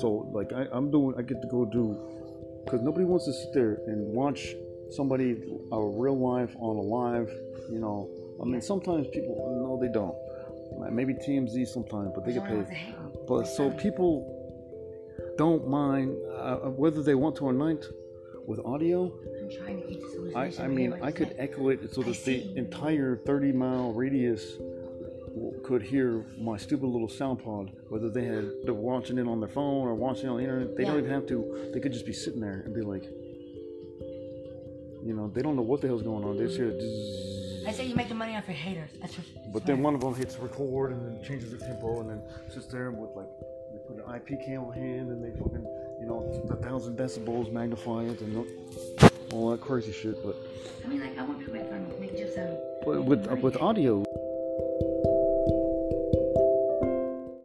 So like I, I'm doing, I get to go do, because nobody wants to sit there and watch somebody a real life on a live. You know, I mean sometimes people no they don't. Maybe TMZ sometimes, but they get paid. But so people don't mind uh, whether they want to or not with audio. I'm trying to I, I mean, I could echo it so that the entire 30 mile radius could hear my stupid little sound pod, whether they had they're watching it on their phone or watching it on the internet. They don't even have to. They could just be sitting there and be like, you know, they don't know what the hell's going on. They just hear. I say you making money off your haters. That's what. But then one of them hits record and then changes the tempo and then sits there with like they put an IP camera hand and they fucking you know a thousand decibels magnify it and all that crazy shit. But I mean, like I want people to make fun, make jokes out um, but with with audio,